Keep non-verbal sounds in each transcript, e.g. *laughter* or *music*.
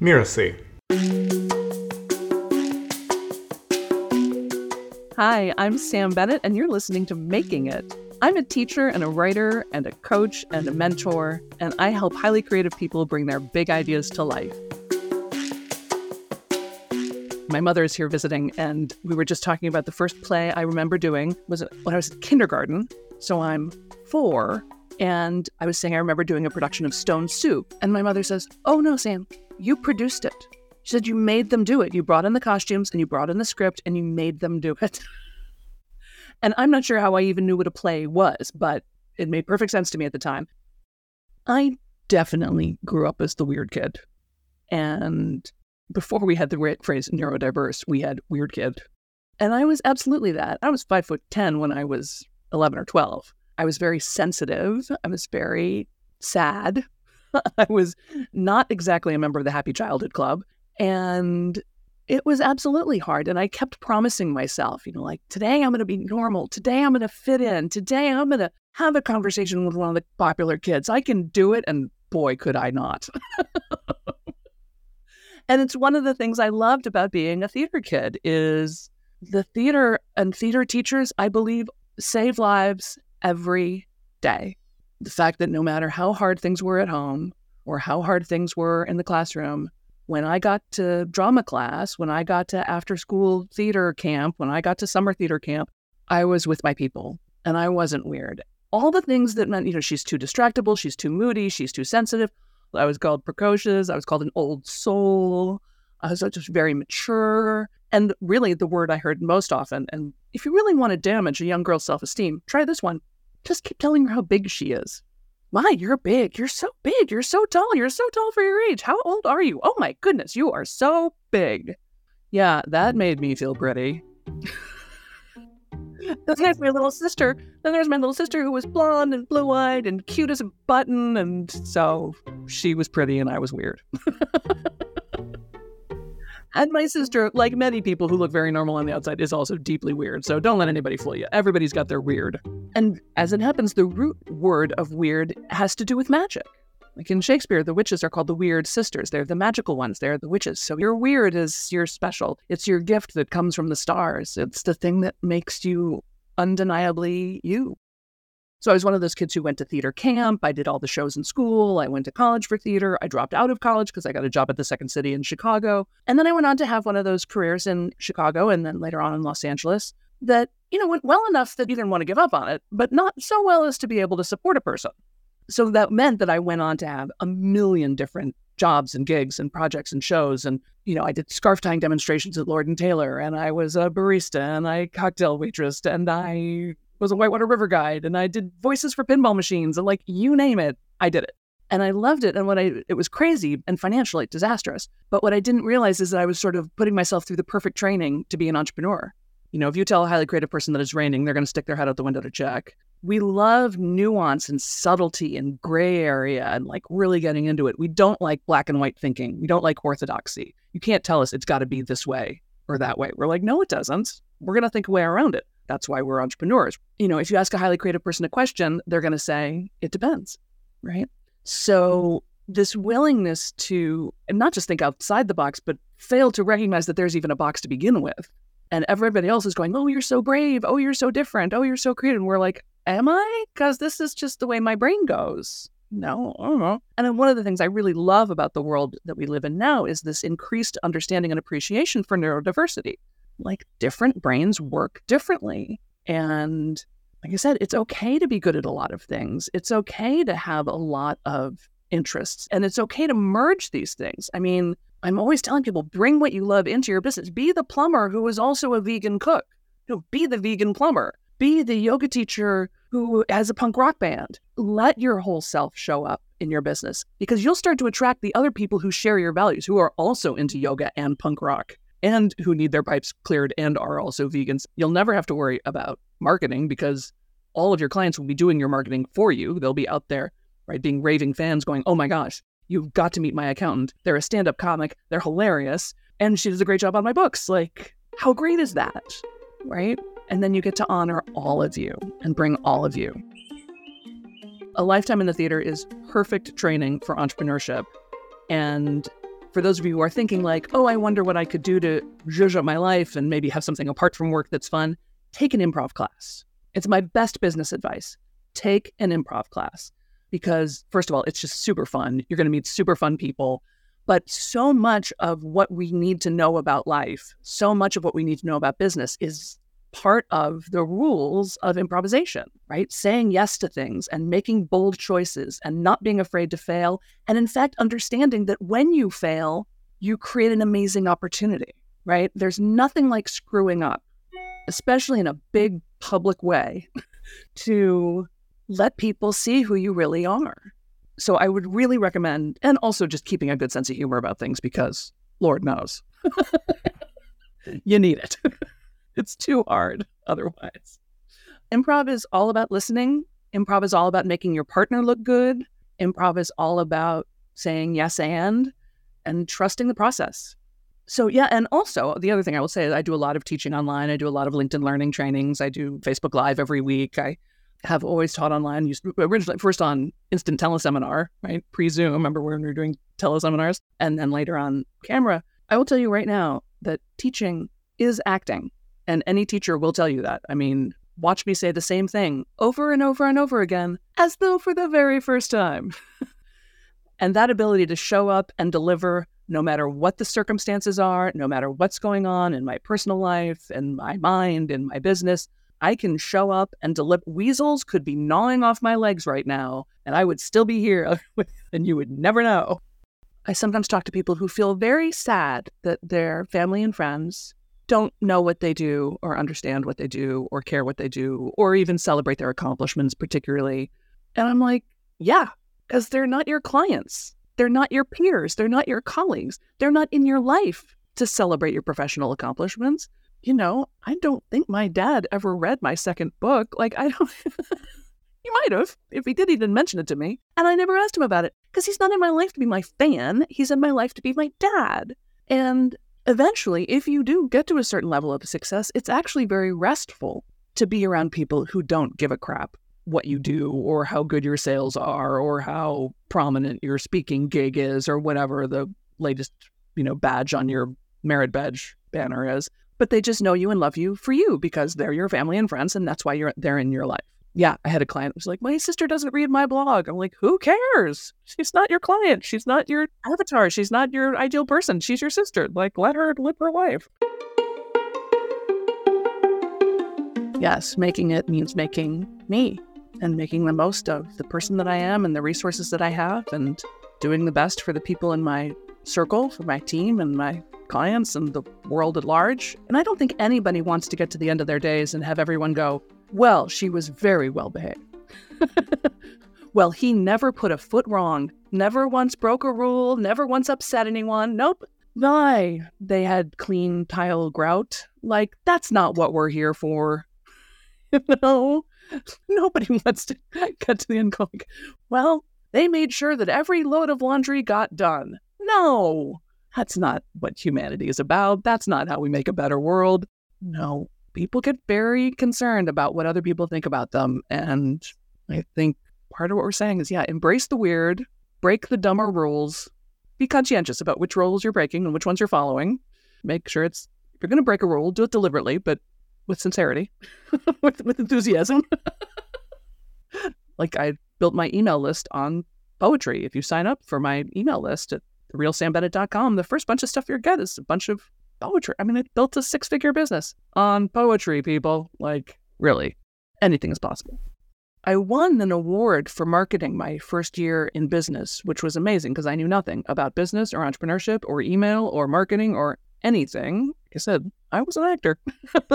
Mirasee. Hi, I'm Sam Bennett, and you're listening to Making It. I'm a teacher and a writer and a coach and a mentor, and I help highly creative people bring their big ideas to life. My mother is here visiting, and we were just talking about the first play I remember doing was when I was in kindergarten. So I'm four, and I was saying I remember doing a production of Stone Soup. And my mother says, Oh no, Sam, you produced it. She said, You made them do it. You brought in the costumes and you brought in the script and you made them do it. *laughs* and I'm not sure how I even knew what a play was, but it made perfect sense to me at the time. I definitely grew up as the weird kid. And before we had the phrase neurodiverse, we had weird kid. And I was absolutely that. I was five foot 10 when I was 11 or 12. I was very sensitive. I was very sad. *laughs* I was not exactly a member of the Happy Childhood Club. And it was absolutely hard. And I kept promising myself, you know, like today I'm going to be normal. Today I'm going to fit in. Today I'm going to have a conversation with one of the popular kids. I can do it. And boy, could I not. *laughs* And it's one of the things I loved about being a theater kid is the theater and theater teachers, I believe, save lives every day. The fact that no matter how hard things were at home or how hard things were in the classroom, when I got to drama class, when I got to after school theater camp, when I got to summer theater camp, I was with my people and I wasn't weird. All the things that meant, you know, she's too distractible, she's too moody, she's too sensitive, I was called precocious. I was called an old soul. I was just very mature. And really, the word I heard most often, and if you really want to damage a young girl's self esteem, try this one. Just keep telling her how big she is. My, you're big. You're so big. You're so tall. You're so tall for your age. How old are you? Oh my goodness, you are so big. Yeah, that made me feel pretty. then there's my little sister. Then there's my little sister who was blonde and blue eyed and cute as a button. And so she was pretty and I was weird. *laughs* and my sister, like many people who look very normal on the outside, is also deeply weird. So don't let anybody fool you. Everybody's got their weird. And as it happens, the root word of weird has to do with magic. Like in Shakespeare, the witches are called the weird sisters. They're the magical ones. They're the witches. So your weird is your special. It's your gift that comes from the stars. It's the thing that makes you undeniably you. So I was one of those kids who went to theater camp. I did all the shows in school. I went to college for theater. I dropped out of college because I got a job at the Second City in Chicago. And then I went on to have one of those careers in Chicago and then later on in Los Angeles that, you know, went well enough that you didn't want to give up on it, but not so well as to be able to support a person. So that meant that I went on to have a million different jobs and gigs and projects and shows. And, you know, I did scarf tying demonstrations at Lord and Taylor, and I was a barista and I cocktail waitress, and I was a whitewater river guide, and I did voices for pinball machines, and like you name it, I did it. And I loved it. And what I, it was crazy and financially disastrous. But what I didn't realize is that I was sort of putting myself through the perfect training to be an entrepreneur. You know, if you tell a highly creative person that it's raining, they're going to stick their head out the window to check we love nuance and subtlety and gray area and like really getting into it. We don't like black and white thinking. We don't like orthodoxy. You can't tell us it's got to be this way or that way. We're like, no, it doesn't. We're going to think a way around it. That's why we're entrepreneurs. You know, if you ask a highly creative person a question, they're going to say, it depends. Right. So, this willingness to not just think outside the box, but fail to recognize that there's even a box to begin with. And everybody else is going, Oh, you're so brave. Oh, you're so different. Oh, you're so creative. And we're like, am I? Because this is just the way my brain goes. No, I don't know. And then one of the things I really love about the world that we live in now is this increased understanding and appreciation for neurodiversity. Like different brains work differently. And like I said, it's okay to be good at a lot of things. It's okay to have a lot of interests and it's okay to merge these things. I mean, I'm always telling people bring what you love into your business. Be the plumber who is also a vegan cook. Be the vegan plumber be the yoga teacher who has a punk rock band. Let your whole self show up in your business because you'll start to attract the other people who share your values, who are also into yoga and punk rock and who need their pipes cleared and are also vegans. You'll never have to worry about marketing because all of your clients will be doing your marketing for you. They'll be out there, right, being raving fans going, oh my gosh, you've got to meet my accountant. They're a stand up comic, they're hilarious, and she does a great job on my books. Like, how great is that? Right? And then you get to honor all of you and bring all of you. A lifetime in the theater is perfect training for entrepreneurship. And For those of you who are thinking, like, oh, I wonder what I could do to zhuzh up my life and maybe have something apart from work that's fun, take an improv class. It's my best business advice. Take an improv class because, first of all, it's just super fun. You're going to meet super fun people. But so much of what we need to know about life, so much of what we need to know about business is part of the rules of improvisation, right? Saying yes to things and making bold choices and not being afraid to fail. And in fact, understanding that when you fail, you create an amazing opportunity, right? There's nothing like screwing up, especially in a big public way, to let people see who you really are. So I would really recommend, and also just keeping a good sense of humor about things because Lord knows *laughs* you need it. *laughs* it's too hard otherwise. Improv is all about listening. Improv is all about making your partner look good. Improv is all about saying yes and and trusting the process. So yeah, and also the other thing I will say is I do a lot of teaching online. I do a lot of LinkedIn learning trainings. I do Facebook Live every week. I have always taught online. Used originally first on instant teleseminar, right? Pre Zoom. Remember when we were doing teleseminars, and then later on camera. I will tell you right now that teaching is acting, and any teacher will tell you that. I mean, watch me say the same thing over and over and over again, as though for the very first time. *laughs* and that ability to show up and deliver no matter what the circumstances are, no matter what's going on in my personal life, in my mind, in my business, I can show up and deliver. Weasels could be gnawing off my legs right now, and I would still be here, *laughs* and you would never know. I sometimes talk to people who feel very sad that their family and friends don't know what they do, or understand what they do, or care what they do, or even celebrate their accomplishments, particularly. And I'm like, yeah, because they're not your clients. They're not your peers. They're not your colleagues. They're not in your life to celebrate your professional accomplishments you know, I don't think my dad ever read my second book. Like, I don't. *laughs* he might have. If he did, he didn't mention it to me. And I never asked him about it because he's not in my life to be my fan. He's in my life to be my dad. And eventually, if you do get to a certain level of success, it's actually very restful to be around people who don't give a crap what you do or how good your sales are or how prominent your speaking gig is or whatever the latest, you know, badge on your merit badge banner is but they just know you and love you for you because they're your family and friends, and that's why you're they're in your life. Yeah, I had a client who was like, My sister doesn't read my blog. I'm like, Who cares? She's not your client. She's not your avatar. She's not your ideal person. She's your sister. Like, let her live her life. Yes, making it means making me and making the most of the person that I am and the resources that I have and doing the best for the people in my circle, for my team and my clients and the world at large. And I don't think anybody wants to get to the end of their days and have everyone go, well, she was very well behaved. *laughs* well, he never put a foot wrong, never once broke a rule, never once upset anyone. Nope. Why? They had clean tile grout. Like, that's not what we're here for. *laughs* no. *laughs* Nobody wants to get to the end going, well, they made sure that every load of laundry got done. No, that's not what humanity is about. That's not how we make a better world. No, people get very concerned about what other people think about them. And I think part of what we're saying is yeah, embrace the weird, break the dumber rules, be conscientious about which rules you're breaking and which ones you're following. Make sure it's, if you're going to break a rule, do it deliberately, but with sincerity, *laughs* with, with enthusiasm. like I built my email list on poetry. If you sign up for my email list at therealsambennett.com, the first bunch of stuff you get is a bunch of poetry. I mean, it built a six figure business on poetry, people. Like, really, anything is possible. I won an award for marketing my first year in business, which was amazing because I knew nothing about business or entrepreneurship or email or marketing or anything. Like I said, I was an actor. *laughs*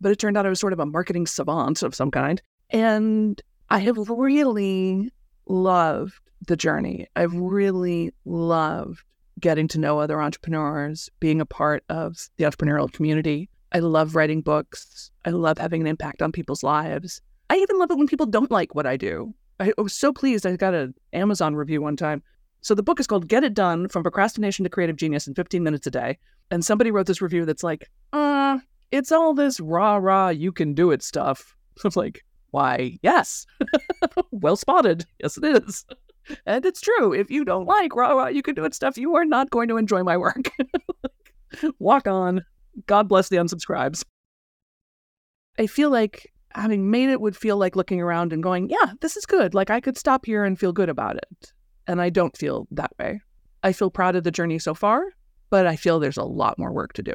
but it turned out I was sort of a marketing savant of some kind. And I have really loved the journey. I've really loved getting to know other entrepreneurs, being a part of the entrepreneurial community. I love writing books. I love having an impact on people's lives. I even love it when people don't like what I do. I was so pleased. I got an Amazon review one time. So the book is called Get It Done From Procrastination to Creative Genius in 15 Minutes a Day. And somebody wrote this review that's like, uh, it's all this rah rah, you can do it stuff. *laughs* I was like, why, yes. *laughs* well spotted. Yes, it is. And it's true. If you don't like rah, you can do it stuff, you are not going to enjoy my work. *laughs* Walk on. God bless the unsubscribes. I feel like having made it would feel like looking around and going, yeah, this is good. Like I could stop here and feel good about it. And I don't feel that way. I feel proud of the journey so far, but I feel there's a lot more work to do.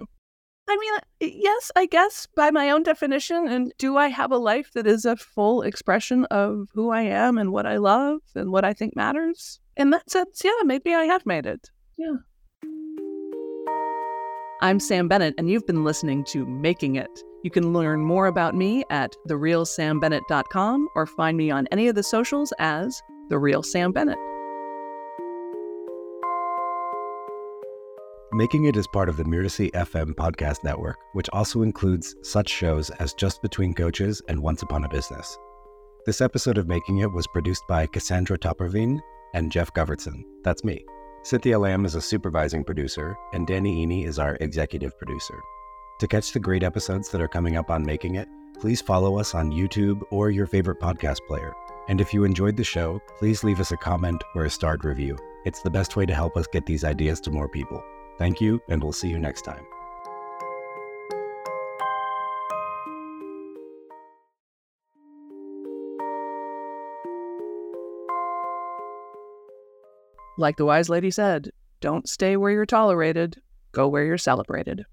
I mean, yes, I guess by my own definition. And do I have a life that is a full expression of who I am and what I love and what I think matters? In that sense, yeah, maybe I have made it. Yeah. I'm Sam Bennett, and you've been listening to Making It. You can learn more about me at therealsambennett.com or find me on any of the socials as The Real Sam Bennett. Making It is part of the Mirasee FM podcast network, which also includes such shows as Just Between Coaches and Once Upon a Business. This episode of Making It was produced by Cassandra Topperveen and Jeff Govertson. That's me. Cynthia Lamb is a supervising producer, and Danny Iny is our executive producer. To catch the great episodes that are coming up on Making It, please follow us on YouTube or your favorite podcast player. And if you enjoyed the show, please leave us a comment or a starred review. It's the best way to help us get these ideas to more people. Thank you, and we'll see you next time. Like the wise lady said, don't stay where you're tolerated, go where you're celebrated.